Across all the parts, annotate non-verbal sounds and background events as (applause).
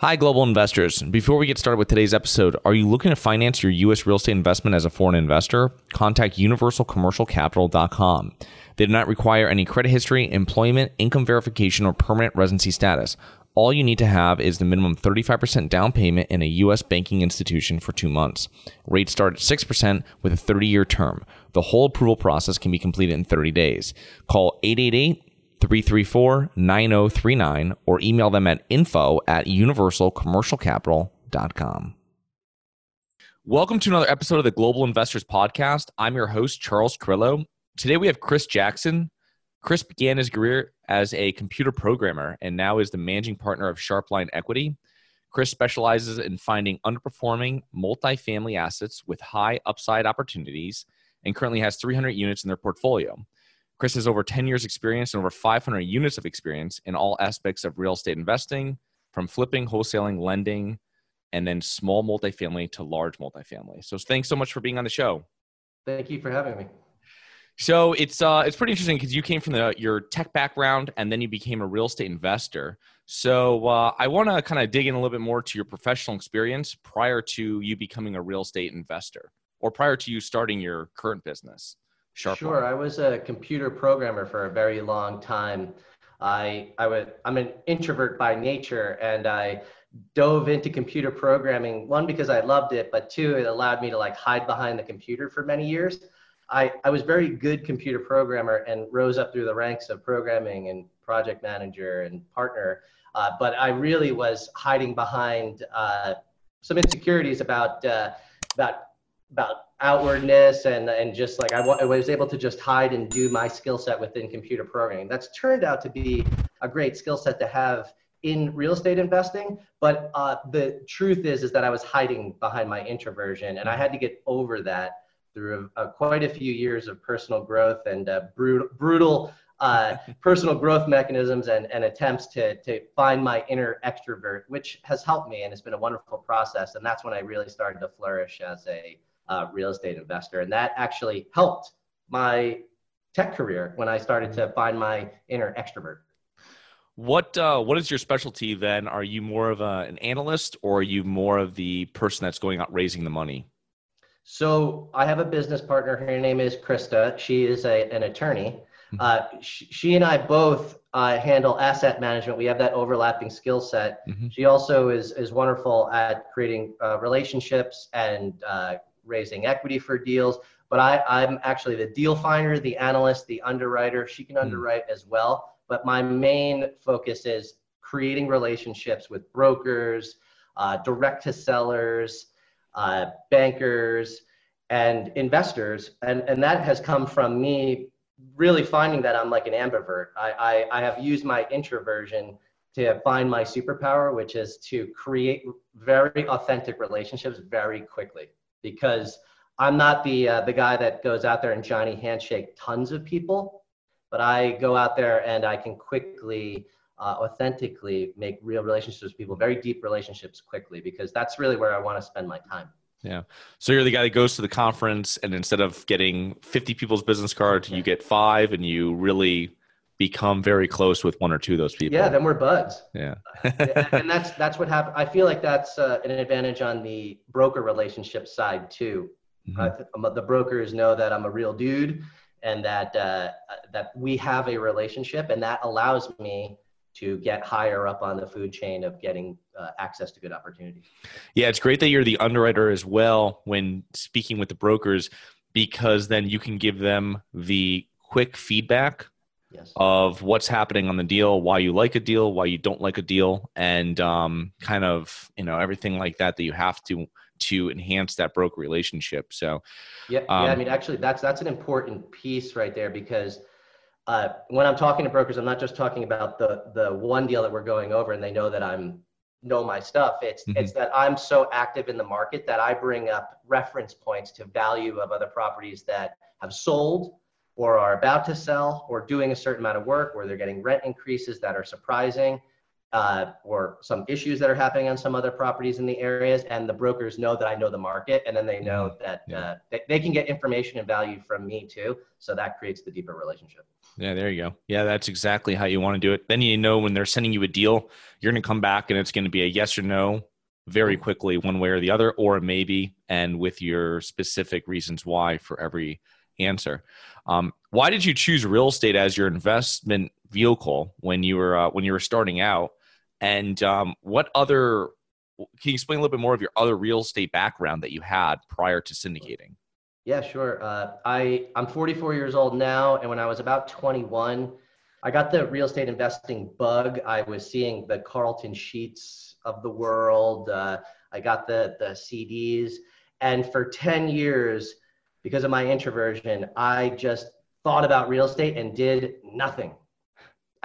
Hi, global investors. Before we get started with today's episode, are you looking to finance your U.S. real estate investment as a foreign investor? Contact universalcommercialcapital.com. They do not require any credit history, employment, income verification, or permanent residency status. All you need to have is the minimum 35% down payment in a U.S. banking institution for two months. Rates start at 6% with a 30 year term. The whole approval process can be completed in 30 days. Call 888 334 9039 or email them at info at universalcommercialcapital.com. Welcome to another episode of the Global Investors Podcast. I'm your host, Charles Carrillo. Today we have Chris Jackson. Chris began his career as a computer programmer and now is the managing partner of Sharpline Equity. Chris specializes in finding underperforming multifamily assets with high upside opportunities and currently has 300 units in their portfolio. Chris has over 10 years experience and over 500 units of experience in all aspects of real estate investing, from flipping, wholesaling, lending, and then small multifamily to large multifamily. So thanks so much for being on the show. Thank you for having me. So it's uh, it's pretty interesting because you came from the your tech background and then you became a real estate investor. So uh, I want to kind of dig in a little bit more to your professional experience prior to you becoming a real estate investor, or prior to you starting your current business. Sharp sure, I was a computer programmer for a very long time. I I would I'm an introvert by nature, and I dove into computer programming one because I loved it, but two it allowed me to like hide behind the computer for many years. I, I was very good computer programmer and rose up through the ranks of programming and project manager and partner. Uh, but I really was hiding behind uh, some insecurities about uh, about about outwardness and and just like I, w- I was able to just hide and do my skill set within computer programming. That's turned out to be a great skill set to have in real estate investing. But uh, the truth is is that I was hiding behind my introversion, and I had to get over that through quite a few years of personal growth and uh, brutal brutal. Uh, (laughs) personal growth mechanisms and, and attempts to, to find my inner extrovert, which has helped me and it's been a wonderful process. And that's when I really started to flourish as a, uh, real estate investor. And that actually helped my tech career when I started to find my inner extrovert. What uh, what is your specialty then? Are you more of a, an analyst or are you more of the person that's going out raising the money? So I have a business partner. Her name is Krista. She is a, an attorney. Mm-hmm. Uh, she, she, and I both uh, handle asset management. We have that overlapping skill set. Mm-hmm. She also is is wonderful at creating uh, relationships and uh, raising equity for deals. But I, I'm actually the deal finder, the analyst, the underwriter. She can hmm. underwrite mm. as well. But my main focus is creating relationships with brokers, uh, direct to sellers, uh, bankers, and investors. And, and that has come from me really finding that I'm like an ambivert. I, I, I have used my introversion to find my superpower, which is to create very authentic relationships very quickly because I'm not the uh, the guy that goes out there and Johnny handshake tons of people, but I go out there and I can quickly, uh, authentically make real relationships with people, very deep relationships quickly, because that's really where I want to spend my time. Yeah. So you're the guy that goes to the conference and instead of getting 50 people's business cards, you get five and you really become very close with one or two of those people. Yeah, then we're buds. Yeah. (laughs) and that's that's what happened. I feel like that's uh, an advantage on the broker relationship side too. Mm-hmm. Uh, the brokers know that I'm a real dude and that uh, that we have a relationship, and that allows me to get higher up on the food chain of getting uh, access to good opportunities. Yeah, it's great that you're the underwriter as well when speaking with the brokers because then you can give them the quick feedback yes. of what's happening on the deal, why you like a deal, why you don't like a deal, and um, kind of you know everything like that that you have to to enhance that broker relationship. So yeah, um, yeah. I um, mean, actually, that's that's an important piece right there because. Uh, when I'm talking to brokers, I'm not just talking about the the one deal that we're going over, and they know that I'm know my stuff. It's mm-hmm. it's that I'm so active in the market that I bring up reference points to value of other properties that have sold or are about to sell or doing a certain amount of work or they're getting rent increases that are surprising uh, or some issues that are happening on some other properties in the areas and the brokers know that i know the market and then they know mm-hmm. that uh, they, they can get information and value from me too so that creates the deeper relationship yeah there you go yeah that's exactly how you want to do it then you know when they're sending you a deal you're going to come back and it's going to be a yes or no very mm-hmm. quickly one way or the other or maybe and with your specific reasons why for every answer um, why did you choose real estate as your investment vehicle when you were uh, when you were starting out and um, what other can you explain a little bit more of your other real estate background that you had prior to syndicating? Yeah, sure. Uh, I I'm 44 years old now, and when I was about 21, I got the real estate investing bug. I was seeing the Carleton Sheets of the world. Uh, I got the the CDs, and for 10 years, because of my introversion, I just thought about real estate and did nothing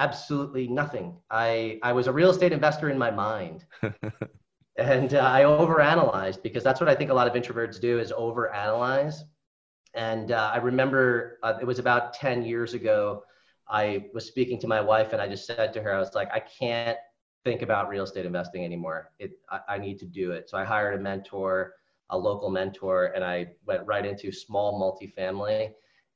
absolutely nothing. I, I was a real estate investor in my mind. (laughs) and uh, I overanalyzed because that's what I think a lot of introverts do is overanalyze. And uh, I remember uh, it was about 10 years ago. I was speaking to my wife and I just said to her, I was like, I can't think about real estate investing anymore. It, I, I need to do it. So I hired a mentor, a local mentor, and I went right into small multifamily.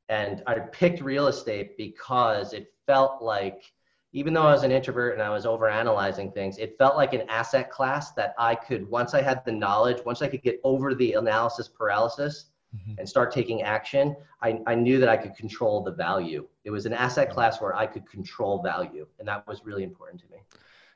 And I picked real estate because it felt like even though I was an introvert and I was over analyzing things, it felt like an asset class that I could, once I had the knowledge, once I could get over the analysis paralysis mm-hmm. and start taking action, I, I knew that I could control the value. It was an asset class where I could control value. And that was really important to me.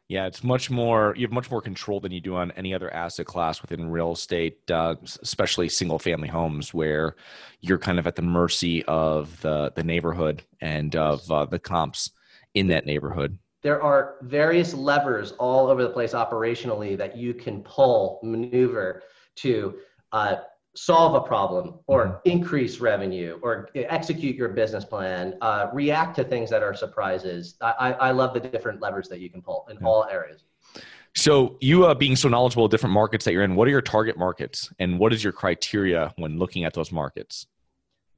Yeah, it's much more, you have much more control than you do on any other asset class within real estate, uh, especially single family homes, where you're kind of at the mercy of the, the neighborhood and of uh, the comps in that neighborhood? There are various levers all over the place operationally that you can pull, maneuver to uh, solve a problem or mm-hmm. increase revenue or execute your business plan, uh, react to things that are surprises. I, I love the different levers that you can pull in yeah. all areas. So, you uh, being so knowledgeable of different markets that you're in, what are your target markets and what is your criteria when looking at those markets?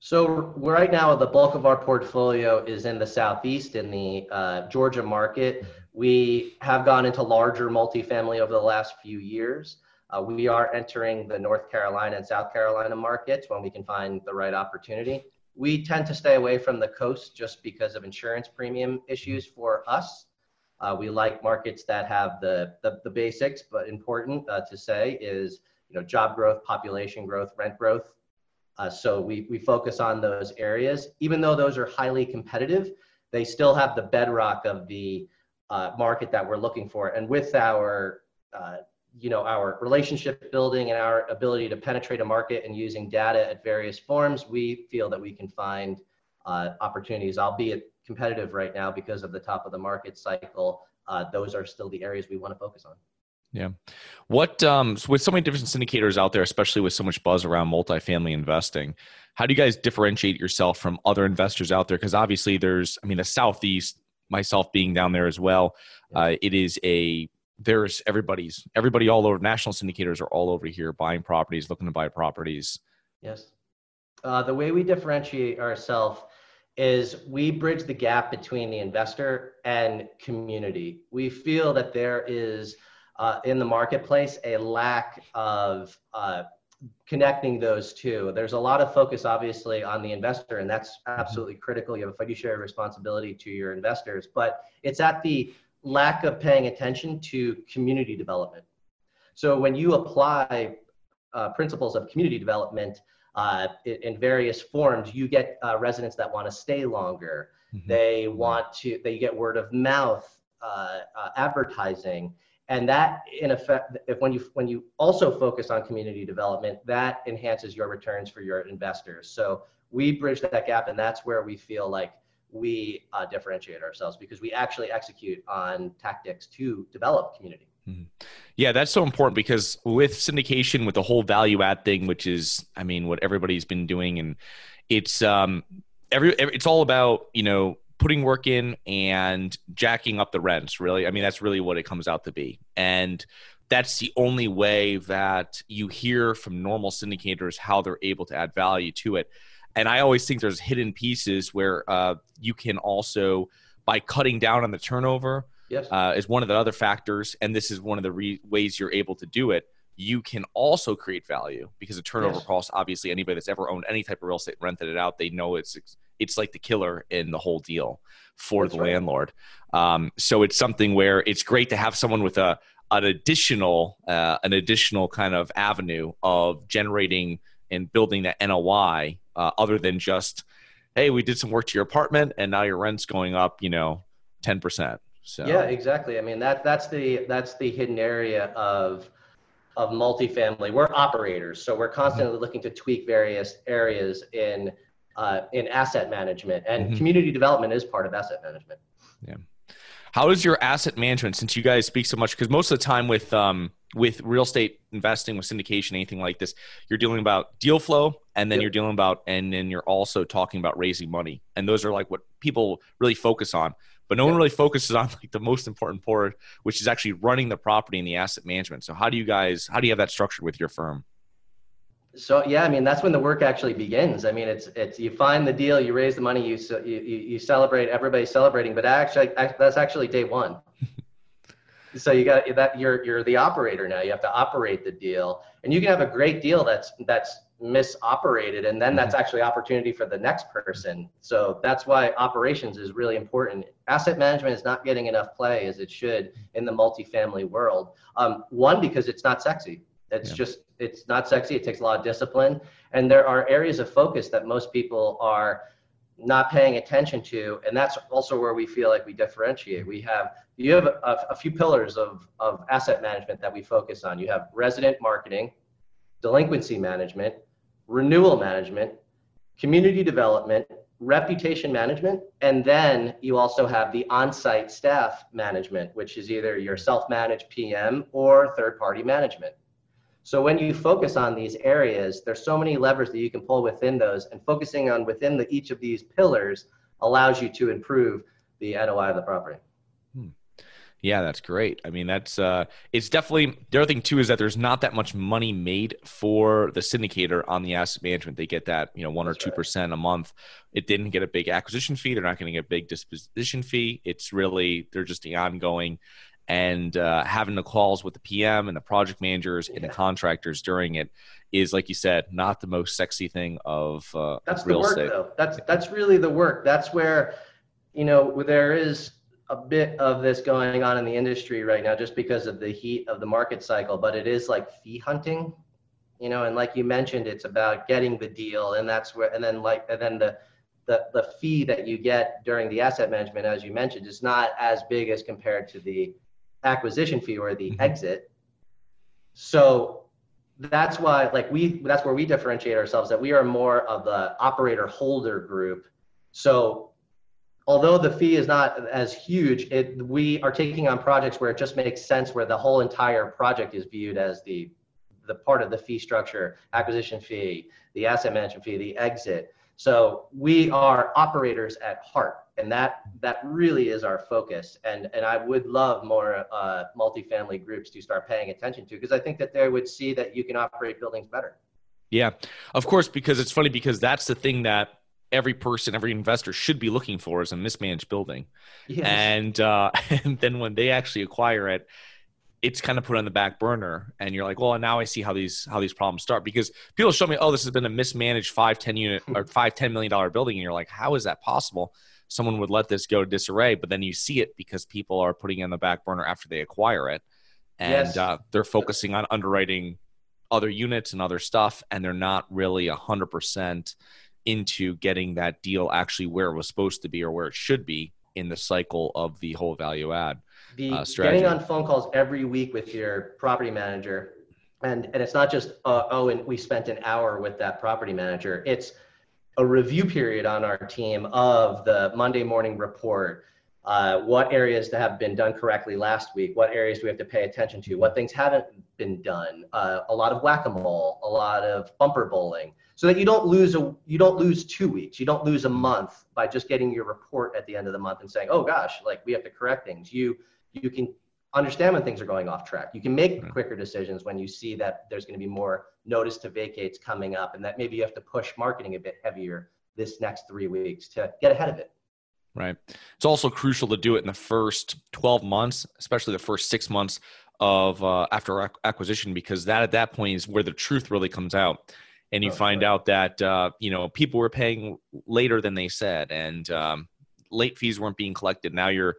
So right now, the bulk of our portfolio is in the southeast, in the uh, Georgia market. We have gone into larger multifamily over the last few years. Uh, we are entering the North Carolina and South Carolina markets when we can find the right opportunity. We tend to stay away from the coast just because of insurance premium issues for us. Uh, we like markets that have the, the, the basics, but important uh, to say is you know job growth, population growth, rent growth uh, so we, we focus on those areas. Even though those are highly competitive, they still have the bedrock of the uh, market that we're looking for. And with our, uh, you know, our relationship building and our ability to penetrate a market and using data at various forms, we feel that we can find uh, opportunities, albeit competitive right now because of the top of the market cycle. Uh, those are still the areas we want to focus on. Yeah. What um with so many different syndicators out there, especially with so much buzz around multifamily investing, how do you guys differentiate yourself from other investors out there? Because obviously there's I mean the southeast, myself being down there as well, uh, it is a there's everybody's everybody all over national syndicators are all over here buying properties, looking to buy properties. Yes. Uh, the way we differentiate ourselves is we bridge the gap between the investor and community. We feel that there is uh, in the marketplace a lack of uh, connecting those two. There's a lot of focus, obviously, on the investor, and that's absolutely critical. You have a fiduciary responsibility to your investors, but it's at the lack of paying attention to community development. So when you apply uh, principles of community development uh, in, various forms, you get uh, residents that want to stay longer. Mm-hmm. They want to, they get word of mouth uh, uh, advertising and that in effect if when you when you also focus on community development that enhances your returns for your investors so we bridge that gap and that's where we feel like we uh, differentiate ourselves because we actually execute on tactics to develop community. Mm-hmm. yeah that's so important because with syndication with the whole value add thing which is i mean what everybody's been doing and it's um every, every it's all about you know putting work in and jacking up the rents really. I mean that's really what it comes out to be. And that's the only way that you hear from normal syndicators how they're able to add value to it and i always think there's hidden pieces where uh, you can also by cutting down on the turnover Yes. uh, is one of the other factors and this is one of the re- ways you're able to do it you can also create value because a turnover Yes. cost obviously anybody that's ever owned any type of real estate rented it out they know it's it's like the killer in the whole deal for That's the right. landlord um, so it's something where it's great to have someone with a an additional uh, an additional kind of avenue of generating and building that NOI uh, other than just hey we did some work to your apartment and now your rent's going up you know 10% so Yeah, exactly. I mean that that's the that's the hidden area of of multifamily. We're operators, so we're constantly looking to tweak various areas in uh, in asset management, and Mhm. community development is part of asset management. How is your asset management since you guys speak so much? Because most of the time with um, with real estate investing, with syndication, anything like this, you're dealing about deal flow, and then Yep. you're dealing about, and then you're also talking about raising money, and those are like what people really focus on. But no one really focuses on like the most important part, which is actually running the property and the asset management. So how do you guys, how do you have that structured with your firm? So yeah, I mean that's when the work actually begins. I mean it's it's you find the deal, you raise the money, you you you, you celebrate, everybody's celebrating, but actually that's actually day one. (laughs) so you got that you're you're the operator now. You have to operate the deal, and you can have a great deal that's that's misoperated, and then that's actually opportunity for the next person. So that's why operations is really important. Asset management is not getting enough play as it should in the multifamily world. Um, one because it's not sexy. It's Yeah. just it's not sexy. It takes a lot of discipline, and there are areas of focus that most people are not paying attention to, and that's also where we feel like we differentiate. We have you have a, a few pillars of of asset management that we focus on. You have resident marketing, delinquency management, renewal management, community development, reputation management, and then you also have the on-site staff management, which is either your self-managed PM or third-party management. So when you focus on these areas, there's so many levers that you can pull within those, and focusing on within the, each of these pillars allows you to improve the NOI of the property. Yeah, that's great. I mean, that's uh, it's definitely the other thing too is that there's not that much money made for the syndicator on the asset management. They get that you know one or two right. percent a month. It didn't get a big acquisition fee. They're not going to get a big disposition fee. It's really they're just the ongoing and uh, having the calls with the PM and the project managers and the contractors during it is like you said not the most sexy thing of uh, That's of the work, estate. though. That's that's really the work. That's where, you know, there is a bit of this going on in the industry right now, just because of the heat of the market cycle. But it is like fee hunting, you know, and like you mentioned, it's about getting the deal, and that's where, and then like, and then the the the fee that you get during the asset management, as you mentioned, is not as big as compared to the acquisition fee or the Mhm. exit. So that's why like we that's where we differentiate ourselves that we are more of the operator holder group so although the fee is not as huge it we are taking on projects where it just makes sense where the whole entire project is viewed as the the part of the fee structure acquisition fee the asset management fee the exit so we are operators at heart and that that really is our focus and and i would love more uh, multifamily groups to start paying attention to because i think that they would see that you can operate buildings better Yeah, of course, because it's funny because that's the thing that every person, every investor should be looking for is a mismanaged building. yes. And uh, (laughs) and then when they actually acquire it, it's kind of put on the back burner, and you're like, well, now I see how these how these problems start because people show me, oh, this has been a mismanaged five ten unit or five ten million dollar building, and you're like, how is that possible? Someone would let this go to disarray, but then you see it because people are putting it on the back burner after they acquire it, and Yes. uh, they're focusing on underwriting other units and other stuff, and they're not really a hundred percent into getting that deal actually where it was supposed to be or where it should be in the cycle of the whole value add. The uh, strategy. getting on phone calls every week with your property manager and and it's not just uh, oh and we spent an hour with that property manager it's a review period on our team of the monday morning report uh, what areas to have been done correctly last week what areas do we have to pay attention to what things haven't been done, uh, a lot of whack-a-mole, a lot of bumper bowling, so that you don't lose a you don't lose two weeks, you don't lose a month by just getting your report at the end of the month and saying, oh gosh, like we have to correct things. You you can understand when things are going off track. You can make quicker decisions when you see that there's going to be more notice to vacates coming up, and that maybe you have to push marketing a bit heavier this next three weeks to get ahead of it. Right. It's also crucial to do it in the first 12 months, especially the first six months of uh, after acquisition, because that at that point is where the truth really comes out, and you oh, find right. out that uh, you know people were paying later than they said, and um, late fees weren't being collected. Now you're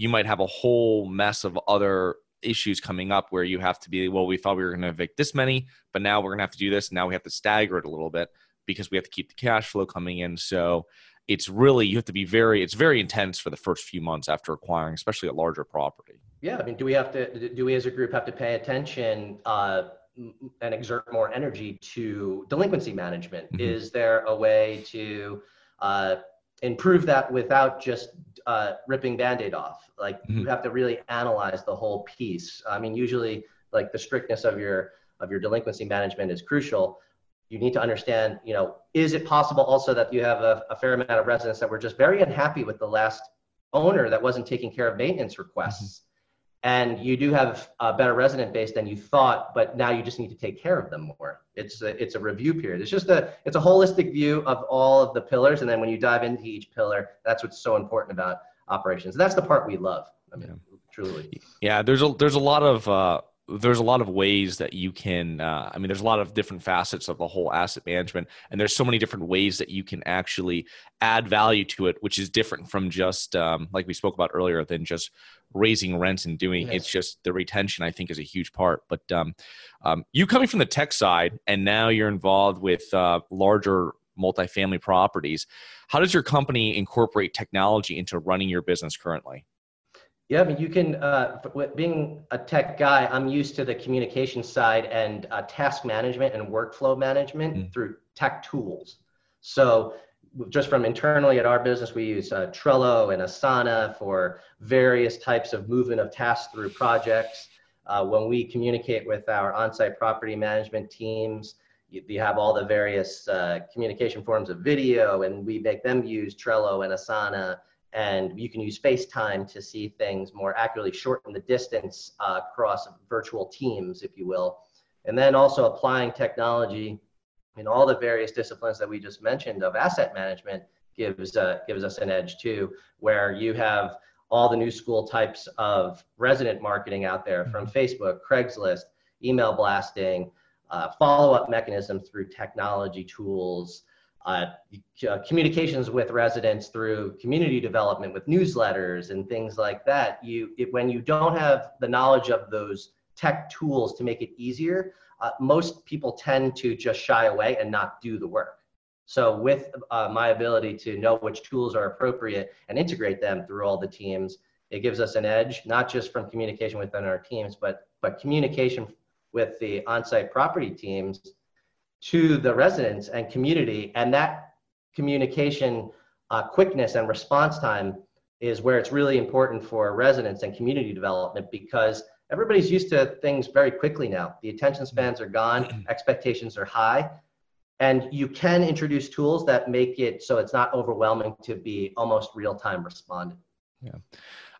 you might have a whole mess of other issues coming up where you have to be well we thought we were going to evict this many but now we're going to have to do this. Now we have to stagger it a little bit because we have to keep the cash flow coming in. So it's really you have to be very it's very intense for the first few months after acquiring especially a larger property. Yeah i mean do we have to do we as a group have to pay attention uh, and exert more energy to delinquency management? Mm-hmm. is there a way to uh, improve that without just uh, ripping band-aid off. Like mm-hmm. you have to really analyze the whole piece. I mean usually like the strictness of your of your delinquency management is crucial. You need to understand you know is it possible also that you have a, a fair amount of residents that were just very unhappy with the last owner that wasn't taking care of maintenance requests? Mm-hmm and you do have a better resident base than you thought but now you just need to take care of them more. It's a, it's a review period. It's just a it's a holistic view of all of the pillars and then when you dive into each pillar that's what's so important about operations. That's the part we love. I mean yeah. truly. Yeah there's a there's a lot of uh there's a lot of ways that you can uh, i mean there's a lot of different facets of the whole asset management and there's so many different ways that you can actually add value to it which is different from just um, like we spoke about earlier than just raising rents and doing yes. it's just the retention i think is a huge part but um, um, you coming from the tech side and now you're involved with uh, larger multifamily properties how does your company incorporate technology into running your business currently yeah, I mean, you can, uh, being a tech guy, I'm used to the communication side and uh, task management and workflow management mm. through tech tools. So just from internally at our business, we use uh, Trello and Asana for various types of movement of tasks through projects. Uh, when we communicate with our on-site property management teams, you, you have all the various uh, communication forms of video, and we make them use Trello and Asana and you can use FaceTime to see things more accurately, shorten the distance uh, across virtual teams, if you will. And then also applying technology in all the various disciplines that we just mentioned of asset management gives, uh, gives us an edge too, where you have all the new school types of resident marketing out there from mm-hmm. Facebook, Craigslist, email blasting, uh, follow-up mechanisms through technology tools, uh, uh, communications with residents through community development with newsletters and things like that you it, when you don't have the knowledge of those tech tools to make it easier uh, most people tend to just shy away and not do the work. So with uh, my ability to know which tools are appropriate and integrate them through all the teams it gives us an edge not just from communication within our teams but but communication with the on-site property teams to the residents and community. And that communication uh, quickness and response time is where it's really important for residents and community development because everybody's used to things very quickly now. The attention spans are gone, (clears throat) expectations are high, and you can introduce tools that make it so it's not overwhelming to be almost real time responding. Yeah.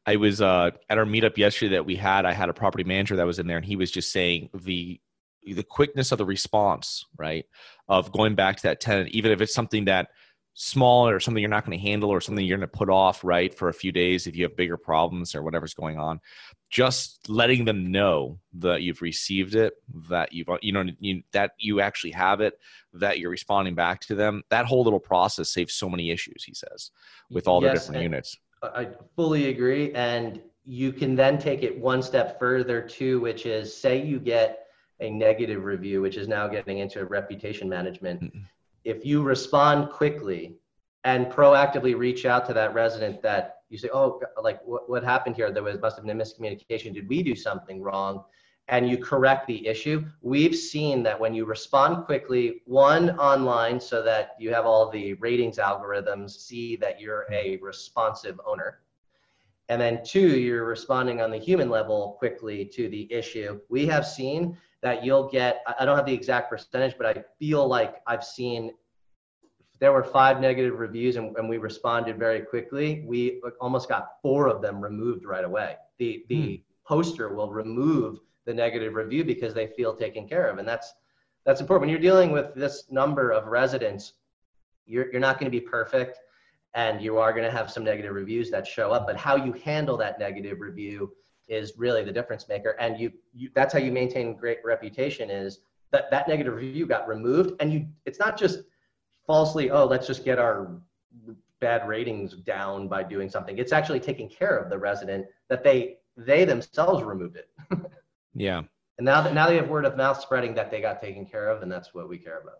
I was uh, at our meetup yesterday that we had. I had a property manager that was in there, and he was just saying the the quickness of the response, right? Of going back to that tenant, even if it's something that small or something you're not going to handle or something you're going to put off, right, for a few days if you have bigger problems or whatever's going on. Just letting them know that you've received it, that you've you know you, that you actually have it, that you're responding back to them. That whole little process saves so many issues. He says with all yes, the different units. I fully agree, and you can then take it one step further too, which is say you get a negative review, which is now getting into reputation management. Mm-hmm. If you respond quickly and proactively reach out to that resident that you say, oh, like what, what happened here? There was must have been a miscommunication. Did we do something wrong? And you correct the issue. We've seen that when you respond quickly, one online, so that you have all the ratings algorithms see that you're a responsive owner And then two, you're responding on the human level quickly to the issue. We have seen that you'll get, I don't have the exact percentage, but I feel like I've seen there were five negative reviews and, and we responded very quickly. We almost got four of them removed right away. The, the hmm. poster will remove the negative review because they feel taken care of. And that's, that's important. When you're dealing with this number of residents, you're, you're not going to be perfect and you are going to have some negative reviews that show up but how you handle that negative review is really the difference maker. And you, you that's how you maintain great reputation is that that negative review got removed. And you it's not just falsely oh let's just get our bad ratings down by doing something. It's actually taking care of the resident that they they themselves removed it. (laughs) Yeah. And now that now they have word of mouth spreading that they got taken care of and that's what we care about.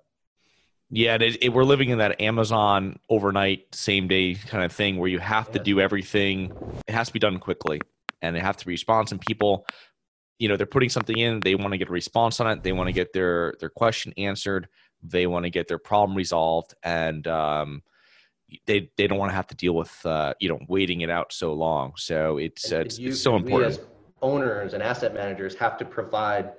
Yeah, it, it, we're living in that Amazon overnight, same day kind of thing where you have to do everything. It has to be done quickly, and they have to respond. And people, you know, they're putting something in. They want to get a response on it. They want to get their their question answered. They want to get their problem resolved, and um, they they don't want to have to deal with uh, you know waiting it out so long. So it's uh, it's, you, it's so important. owners and asset managers have to provide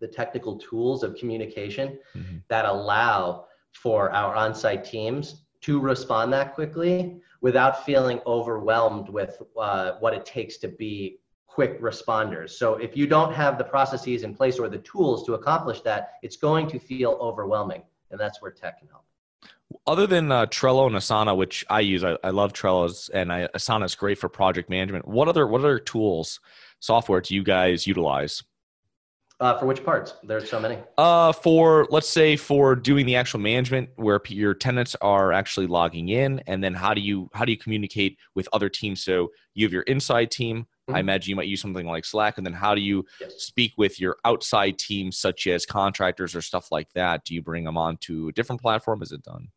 the technical tools of communication mm-hmm. that allow for our on-site teams to respond that quickly without feeling overwhelmed with uh, what it takes to be quick responders. So if you don't have the processes in place or the tools to accomplish that, it's going to feel overwhelming, and that's where tech can help. Other than uh, Trello and Asana, which I use, I, I love Trello's, and Asana is great for project management. What other what other tools, software do you guys utilize? Uh, for which parts? There's so many. Uh, for let's say for doing the actual management, where your tenants are actually logging in, and then how do you how do you communicate with other teams? So you have your inside team. Mm-hmm. I imagine you might use something like Slack, and then how do you yes. speak with your outside teams, such as contractors or stuff like that? Do you bring them onto a different platform? Is it done?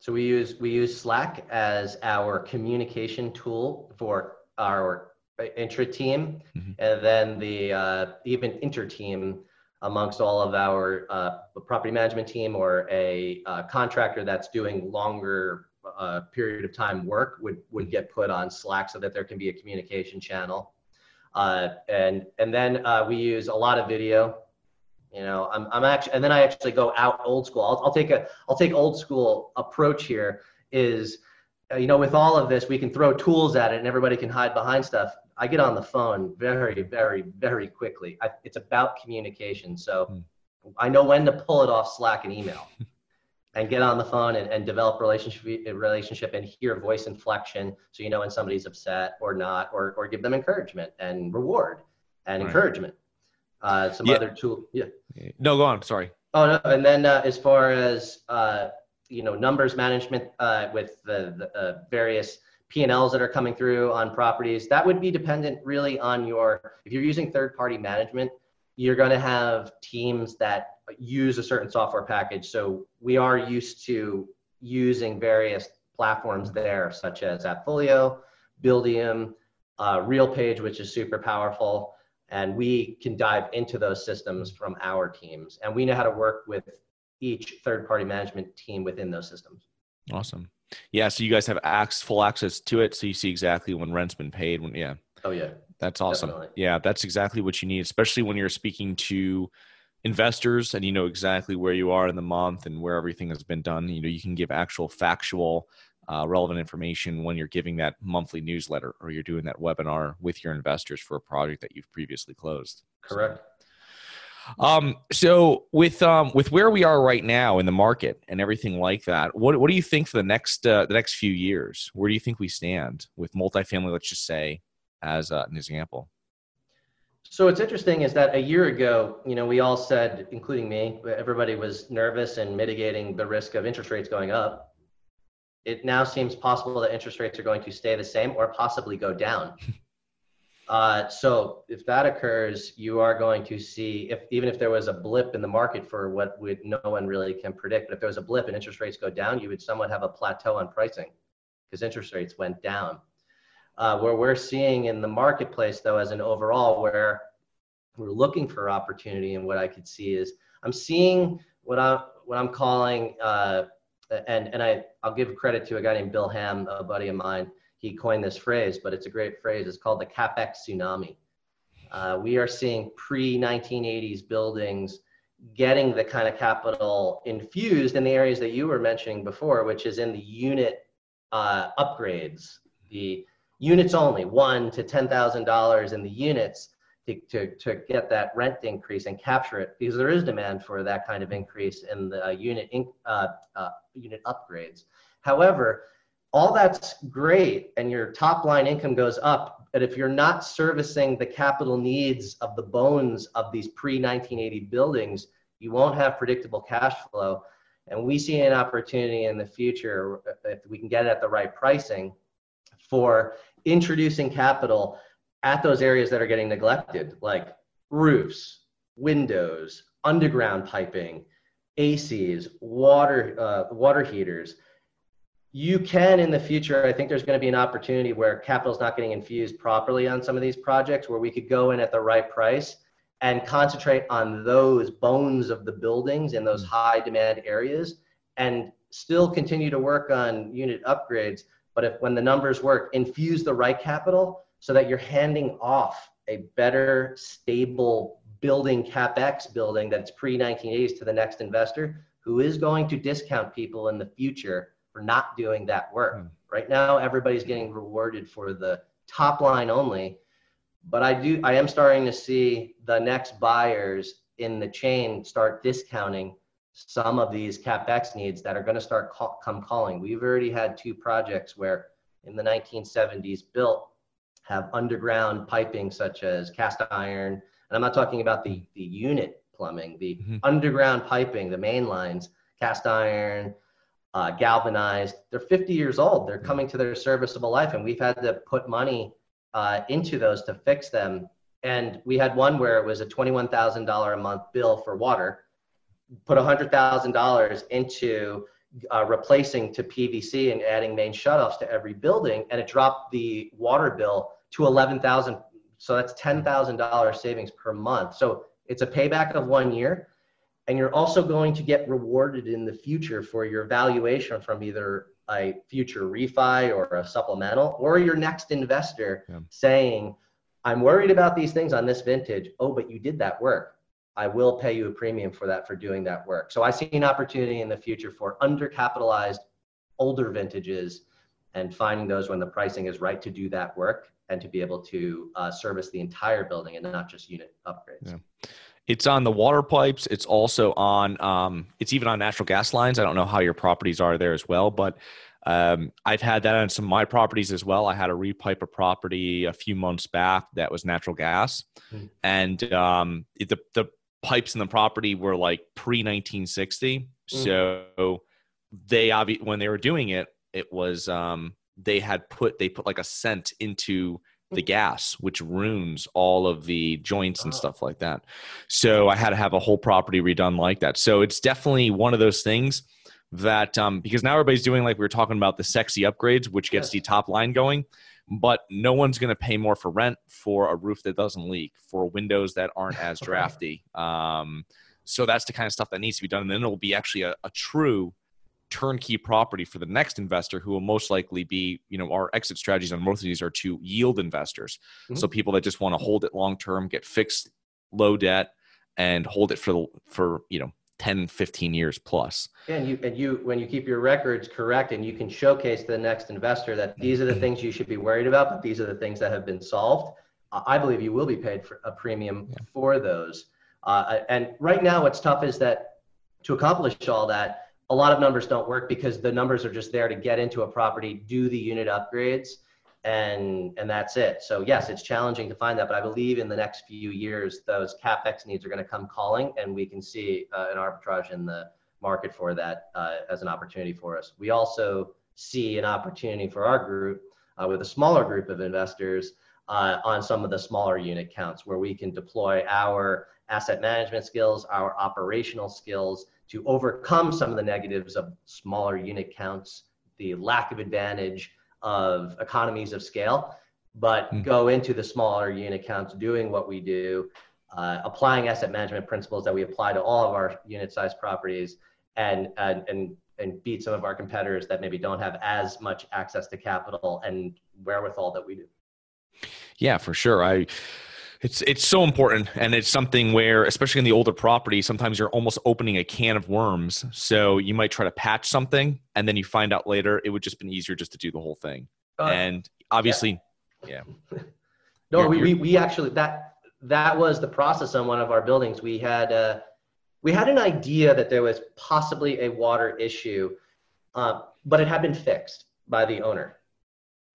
So we use we use Slack as our communication tool for our intra team, mm-hmm. and then the uh, even inter team amongst all of our uh, property management team or a uh, contractor that's doing longer uh, period of time work would would mm-hmm. get put on Slack so that there can be a communication channel. Uh, and and then uh, we use a lot of video. You know, I'm I'm actually and then I actually go out old school. I'll, I'll take a I'll take old school approach here. Is you know, with all of this, we can throw tools at it and everybody can hide behind stuff. I get on the phone very, very, very quickly. I, it's about communication. So mm. I know when to pull it off Slack and email (laughs) and get on the phone and, and develop relationship, relationship and hear voice inflection. So you know when somebody's upset or not, or, or give them encouragement and reward and right. encouragement. Uh, some yeah. other tool. Yeah. No, go on. Sorry. Oh, no. And then uh, as far as, uh, you know, numbers management uh, with the, the uh, various P&Ls that are coming through on properties, that would be dependent really on your, if you're using third party management, you're going to have teams that use a certain software package. So we are used to using various platforms there, such as AppFolio, Buildium, uh, RealPage, which is super powerful. And we can dive into those systems from our teams. And we know how to work with each third party management team within those systems. Awesome. Yeah, so you guys have access, full access to it, so you see exactly when rent's been paid. When yeah. Oh yeah. That's awesome. Definitely. Yeah, that's exactly what you need, especially when you're speaking to investors and you know exactly where you are in the month and where everything has been done. You know, you can give actual factual, uh, relevant information when you're giving that monthly newsletter or you're doing that webinar with your investors for a project that you've previously closed. Correct. So, um, so with um, with where we are right now in the market and everything like that, what what do you think for the next uh, the next few years? Where do you think we stand with multifamily? Let's just say as uh, an example. So what's interesting is that a year ago, you know, we all said, including me, everybody was nervous and mitigating the risk of interest rates going up. It now seems possible that interest rates are going to stay the same or possibly go down. (laughs) Uh, so if that occurs, you are going to see if even if there was a blip in the market for what no one really can predict, but if there was a blip and interest rates go down, you would somewhat have a plateau on pricing because interest rates went down. Uh, where we're seeing in the marketplace though, as an overall, where we're looking for opportunity and what I could see is I'm seeing what I what I'm calling uh, and and I I'll give credit to a guy named Bill Ham, a buddy of mine he coined this phrase, but it's a great phrase. It's called the capex tsunami. Uh, we are seeing pre 1980s buildings getting the kind of capital infused in the areas that you were mentioning before, which is in the unit uh, upgrades, the units only, one to ten thousand dollars in the units to, to, to get that rent increase and capture it, because there is demand for that kind of increase in the uh, unit in, uh, uh, unit upgrades. However, all that's great, and your top line income goes up. But if you're not servicing the capital needs of the bones of these pre 1980 buildings, you won't have predictable cash flow. And we see an opportunity in the future, if we can get it at the right pricing, for introducing capital at those areas that are getting neglected, like roofs, windows, underground piping, ACs, water, uh, water heaters. You can in the future, I think there's going to be an opportunity where capital is not getting infused properly on some of these projects where we could go in at the right price and concentrate on those bones of the buildings in those mm. high demand areas and still continue to work on unit upgrades but if when the numbers work infuse the right capital so that you're handing off a better stable building capex building that's pre 1980s to the next investor who is going to discount people in the future for not doing that work mm. right now everybody's getting rewarded for the top line only but I do I am starting to see the next buyers in the chain start discounting some of these capex needs that are going to start call, come calling. We've already had two projects where in the 1970s built have underground piping such as cast iron and I'm not talking about the the unit plumbing, the mm-hmm. underground piping, the main lines, cast iron, uh, galvanized. They're 50 years old. They're coming to their serviceable life, and we've had to put money uh, into those to fix them. And we had one where it was a $21,000 a month bill for water, put $100,000 into uh, replacing to PVC and adding main shutoffs to every building, and it dropped the water bill to 11,000. So that's $10,000 savings per month. So it's a payback of one year, and you're also going to get rewarded in the future for your valuation from either a future refi or a supplemental or your next investor yeah. saying i'm worried about these things on this vintage oh but you did that work i will pay you a premium for that for doing that work so i see an opportunity in the future for undercapitalized older vintages and finding those when the pricing is right to do that work and to be able to uh, service the entire building and not just unit upgrades yeah. It's on the water pipes. It's also on. Um, it's even on natural gas lines. I don't know how your properties are there as well, but um, I've had that on some of my properties as well. I had a repipe a property a few months back that was natural gas, mm-hmm. and um, the the pipes in the property were like pre 1960. Mm-hmm. So they when they were doing it, it was um, they had put they put like a scent into the gas, which ruins all of the joints and stuff like that. So I had to have a whole property redone like that. So it's definitely one of those things that um, because now everybody's doing like we were talking about the sexy upgrades, which gets the top line going, but no one's going to pay more for rent for a roof that doesn't leak, for windows that aren't (laughs) as drafty. Um, so that's the kind of stuff that needs to be done, and then it'll be actually a, a true turnkey property for the next investor who will most likely be you know our exit strategies on most of these are to yield investors mm-hmm. so people that just want to hold it long term get fixed low debt and hold it for for you know 10 15 years plus and you and you when you keep your records correct and you can showcase to the next investor that these are the things you should be worried about but these are the things that have been solved i believe you will be paid for a premium yeah. for those uh, and right now what's tough is that to accomplish all that a lot of numbers don't work because the numbers are just there to get into a property, do the unit upgrades, and and that's it. So yes, it's challenging to find that, but I believe in the next few years those capex needs are going to come calling, and we can see uh, an arbitrage in the market for that uh, as an opportunity for us. We also see an opportunity for our group uh, with a smaller group of investors uh, on some of the smaller unit counts where we can deploy our asset management skills, our operational skills to overcome some of the negatives of smaller unit counts, the lack of advantage of economies of scale, but mm. go into the smaller unit counts doing what we do, uh, applying asset management principles that we apply to all of our unit size properties and, and, and and beat some of our competitors that maybe don't have as much access to capital and wherewithal that we do. Yeah, for sure. I it's it's so important and it's something where especially in the older property sometimes you're almost opening a can of worms so you might try to patch something and then you find out later it would just been easier just to do the whole thing uh, and obviously yeah, yeah. (laughs) no you're, we, we we actually that that was the process on one of our buildings we had uh we had an idea that there was possibly a water issue, uh, but it had been fixed by the owner.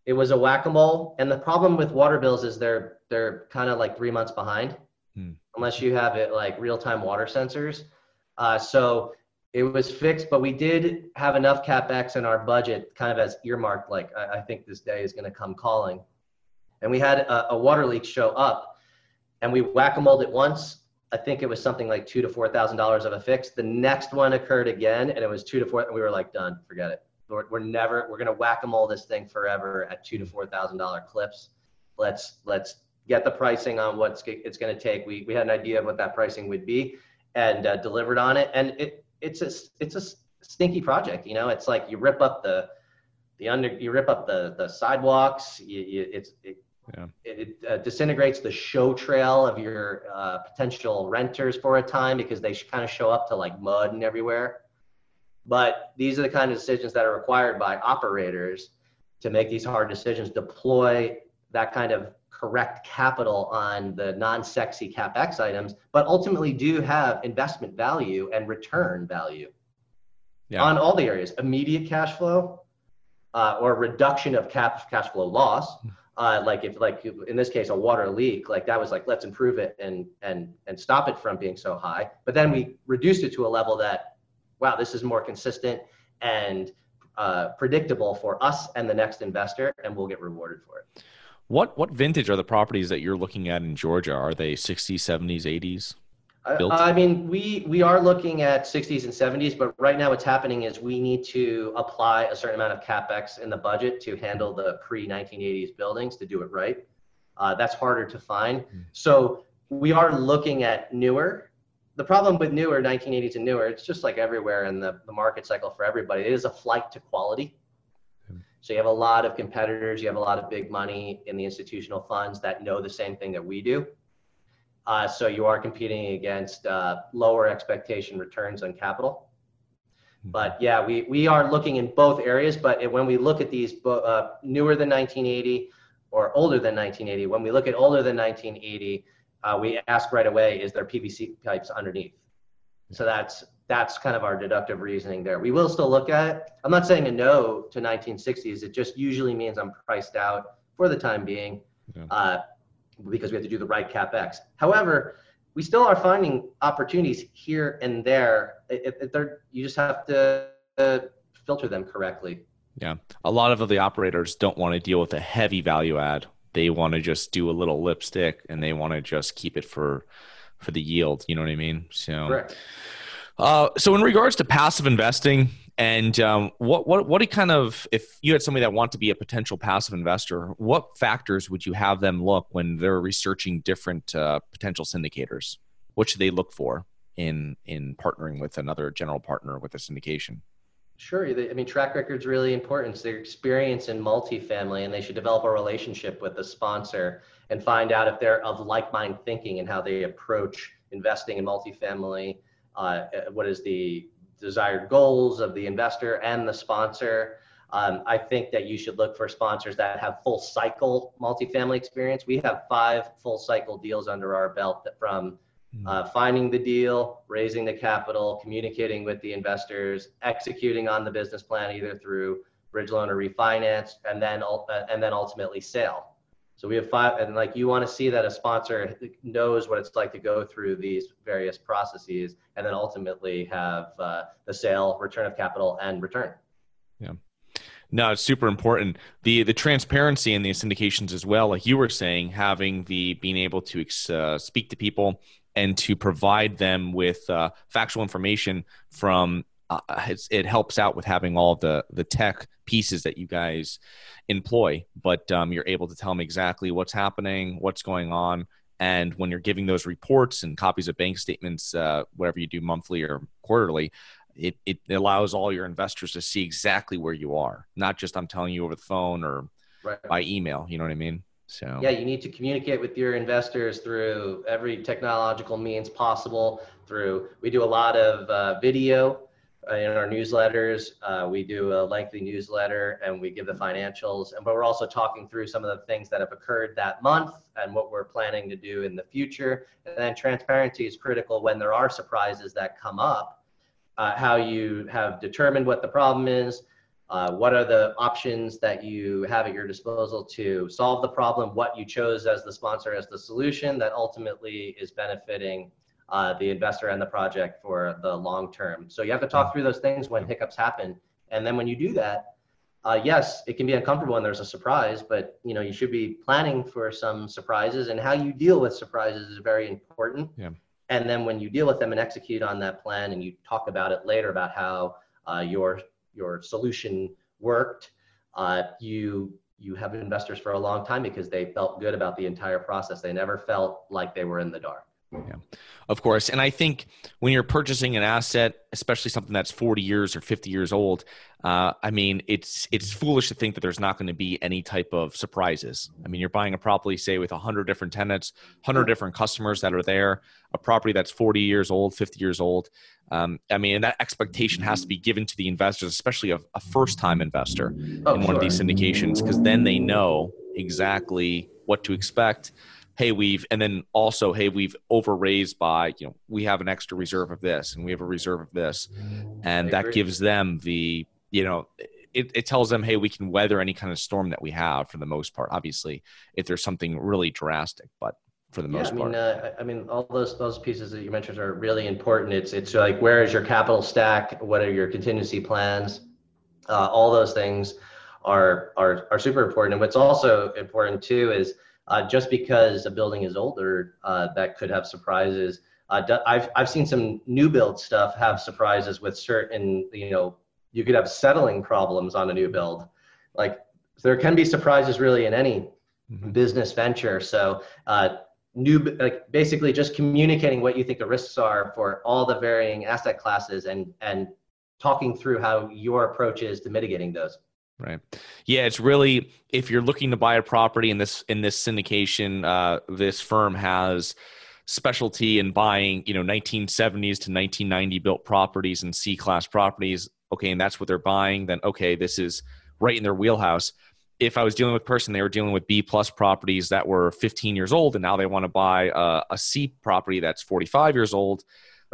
It was a whack-a-mole, and the problem with water bills is they're they're kind of like three months behind, hmm. unless you have it like real-time water sensors. Uh, so it was fixed, but we did have enough capex in our budget, kind of as earmarked. Like I, I think this day is going to come calling, and we had a, a water leak show up, and we whack-a-moled it once, I think it was something like two to four thousand dollars of a fix. The next one occurred again, and it was two to four, and we were like, done, forget it. We're, we're never, we're gonna whack a mole this thing forever at two to four thousand dollar clips. Let's let's get the pricing on what it's going to take. We we had an idea of what that pricing would be, and uh, delivered on it. And it it's a it's a stinky project. You know, it's like you rip up the the under you rip up the the sidewalks. You, you, it's it, yeah. It, uh, disintegrates the show trail of your uh, potential renters for a time because they kind of show up to like mud and everywhere. But these are the kind of decisions that are required by operators to make these hard decisions, deploy that kind of correct capital on the non-sexy capex items, but ultimately do have investment value and return value yeah. on all the areas: immediate cash flow uh, or reduction of cap cash flow loss. Uh, like if like in this case a water leak like that was like let's improve it and and and stop it from being so high. But then we reduced it to a level that wow this is more consistent and uh, predictable for us and the next investor and we'll get rewarded for it what what vintage are the properties that you're looking at in georgia are they 60s 70s 80s built? I mean, we we are looking at 60s and 70s, but right now what's happening is we need to apply a certain amount of capex in the budget to handle the pre 1980s buildings to do it right. Uh, that's harder to find. Mm-hmm. So we are looking at newer. The problem with newer 1980s and newer, it's just like everywhere in the, the market cycle for everybody. It is a flight to quality. So you have a lot of competitors, you have a lot of big money in the institutional funds that know the same thing that we do. Uh, so you are competing against uh, lower expectation returns on capital. Hmm. But yeah, we, we are looking in both areas. But when we look at these uh, newer than 1980 or older than 1980, when we look at older than 1980, uh, we ask right away, is there PVC pipes underneath? So that's that's kind of our deductive reasoning there. We will still look at it. I'm not saying a no to 1960s. It just usually means I'm priced out for the time being. Yeah. Uh, because we have to do the right capex. However, we still are finding opportunities here and there. If, if they're, you just have to uh, filter them correctly. Yeah, a lot of the operators don't want to deal with a heavy value add. They want to just do a little lipstick, and they want to just keep it for for the yield. You know what I mean? So, Correct. Uh, so in regards to passive investing, and um, what what what do kind of if you had somebody that want to be a potential passive investor, what factors would you have them look when they're researching different uh, potential syndicators? What should they look for in in partnering with another general partner with a syndication? Sure. I mean, track record's really important. It's their experience in multifamily, and they should develop a relationship with the sponsor and find out if they're of like-mind thinking and how they approach investing in multifamily. Uh, what is the desired goals of the investor and the sponsor. Um, I think that you should look for sponsors that have full cycle multifamily experience. We have five full cycle deals under our belt that from. Uh, finding the deal, raising the capital, communicating with the investors, executing on the business plan either through bridge loan or refinance, and then uh, and then ultimately sale. So we have five, and like you want to see that a sponsor knows what it's like to go through these various processes, and then ultimately have uh, the sale, return of capital, and return. Yeah. No, it's super important. The the transparency in these syndications as well, like you were saying, having the being able to uh, speak to people and to provide them with uh, factual information from uh, it helps out with having all the the tech pieces that you guys employ, but um, you're able to tell them exactly what's happening, what's going on, and when you're giving those reports and copies of bank statements, uh, whatever you do monthly or quarterly, it, it allows all your investors to see exactly where you are, not just I'm telling you over the phone or right. by email. You know what I mean? So yeah, you need to communicate with your investors through every technological means possible. Through we do a lot of uh, video uh, in our newsletters. Uh, we do a lengthy newsletter and we give the financials, and but we're also talking through some of the things that have occurred that month and what we're planning to do in the future. And then transparency is critical when there are surprises that come up. Uh, how you have determined what the problem is, uh, what are the options that you have at your disposal to solve the problem, what you chose as the sponsor as the solution that ultimately is benefiting uh, the investor and the project for the long term. So you have to talk through those things when hiccups happen. And then when you do that, uh, yes, it can be uncomfortable when there's a surprise, but you know you should be planning for some surprises, and how you deal with surprises is very important. Yeah. And then when you deal with them and execute on that plan, and you talk about it later about how uh, your your solution worked, uh, you you have investors for a long time because they felt good about the entire process. They never felt like they were in the dark. Yeah, of course. And I think when you're purchasing an asset, especially something that's 40 years or 50 years old, uh, I mean, it's it's foolish to think that there's not going to be any type of surprises. I mean, you're buying a property, say, with 100 different tenants, 100 different customers that are there, a property that's 40 years old, 50 years old. Um, I mean, and that expectation has to be given to the investors, especially a, a first-time investor oh, in one sure. of these syndications, because then they know exactly what to expect hey we've and then also hey we've overraised by you know we have an extra reserve of this and we have a reserve of this. And that gives them the you know it, it tells them hey we can weather any kind of storm that we have for the most part obviously if there's something really drastic but for the most yeah, I mean, part. uh, i mean all those those pieces that you mentioned are really important. It's it's like where is your capital stack? What are your contingency plans? Uh, all those things are are are super important. And what's also important too is uh, just because a building is older, uh, that could have surprises. Uh, I've, I've seen some new build stuff have surprises with certain, you know, you could have settling problems on a new build. Like there can be surprises really in any mm-hmm. business venture. So uh, new, like basically just communicating what you think the risks are for all the varying asset classes and, and talking through how your approach is to mitigating those. Right. Yeah, it's really if you're looking to buy a property in this in this syndication, uh, this firm has specialty in buying, you know, 1970s to 1990 built properties and C class properties. Okay, and that's what they're buying. Then okay, this is right in their wheelhouse. If I was dealing with a person, they were dealing with B plus properties that were 15 years old, and now they want to buy a, a C property that's 45 years old.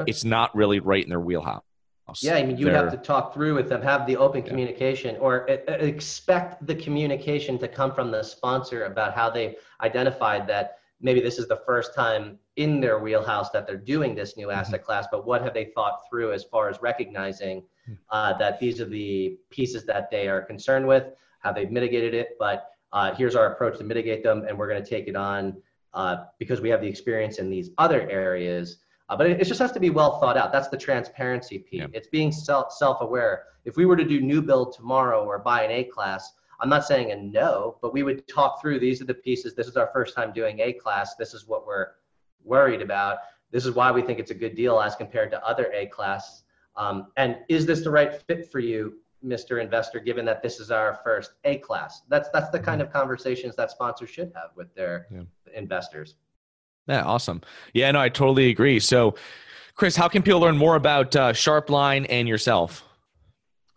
It's not really right in their wheelhouse. Yeah, I mean, you would have to talk through with them, have the open yeah. communication, or expect the communication to come from the sponsor about how they identified that maybe this is the first time in their wheelhouse that they're doing this new mm-hmm. asset mm-hmm. class, but what have they thought through as far as recognizing hmm. uh, that these are the pieces that they are concerned with, how they've mitigated it, but uh, here's our approach to mitigate them, and we're going to take it on uh, because we have the experience in these other areas uh, but it, it, just has to be well thought out. That's the transparency piece. Yeah. It's being self self aware. If we were to do new build tomorrow or buy an A class, I'm not saying a no, but we would talk through these are the pieces. This is our first time doing A class. This is what we're worried about. This is why we think it's a good deal as compared to other A class. Um, and is this the right fit for you, Mr. Investor, given that this is our first A class? That's that's the kind mm-hmm. of conversations that sponsors should have with their yeah. investors. Yeah, awesome. Yeah, no, I totally agree. So, Chris, how can people learn more about uh, Sharpline and yourself?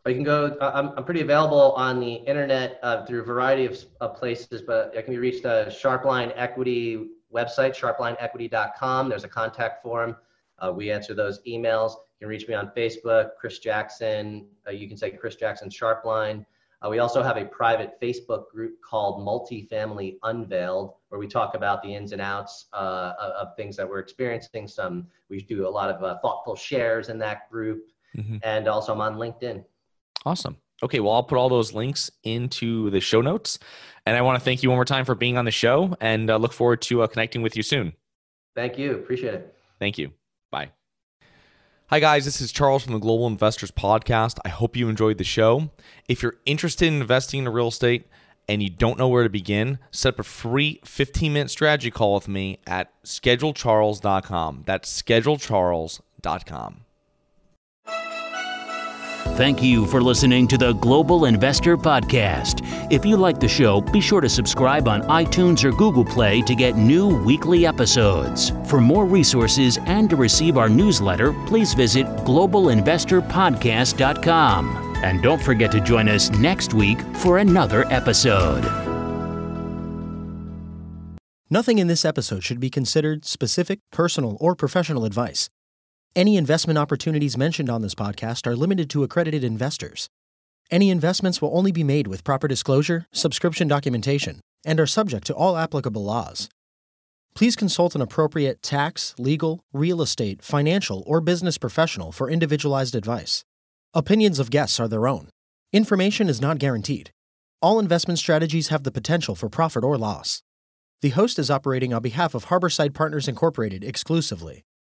You can go. Uh, I'm, I'm pretty available on the internet uh, through a variety of, of places, but I can be reached at Sharpline Equity website, sharplineequity.com. There's a contact form. Uh, we answer those emails. You can reach me on Facebook, Chris Jackson. Uh, you can say Chris Jackson Sharpline. Uh, we also have a private Facebook group called Multifamily Unveiled, where we talk about the ins and outs uh, of things that we're experiencing. Some we do a lot of uh, thoughtful shares in that group, mm-hmm. and also I'm on LinkedIn. Awesome. Okay, well, I'll put all those links into the show notes, and I want to thank you one more time for being on the show, and uh, look forward to uh, connecting with you soon. Thank you. Appreciate it. Thank you. Bye. Hi, guys. This is Charles from the Global Investors Podcast. I hope you enjoyed the show. If you're interested in investing in real estate and you don't know where to begin, set up a free 15 minute strategy call with me at schedulecharles.com. That's schedulecharles.com. Thank you for listening to the Global Investor Podcast. If you like the show, be sure to subscribe on iTunes or Google Play to get new weekly episodes. For more resources and to receive our newsletter, please visit globalinvestorpodcast.com. And don't forget to join us next week for another episode. Nothing in this episode should be considered specific, personal, or professional advice. Any investment opportunities mentioned on this podcast are limited to accredited investors. Any investments will only be made with proper disclosure, subscription documentation, and are subject to all applicable laws. Please consult an appropriate tax, legal, real estate, financial, or business professional for individualized advice. Opinions of guests are their own. Information is not guaranteed. All investment strategies have the potential for profit or loss. The host is operating on behalf of Harborside Partners Incorporated exclusively.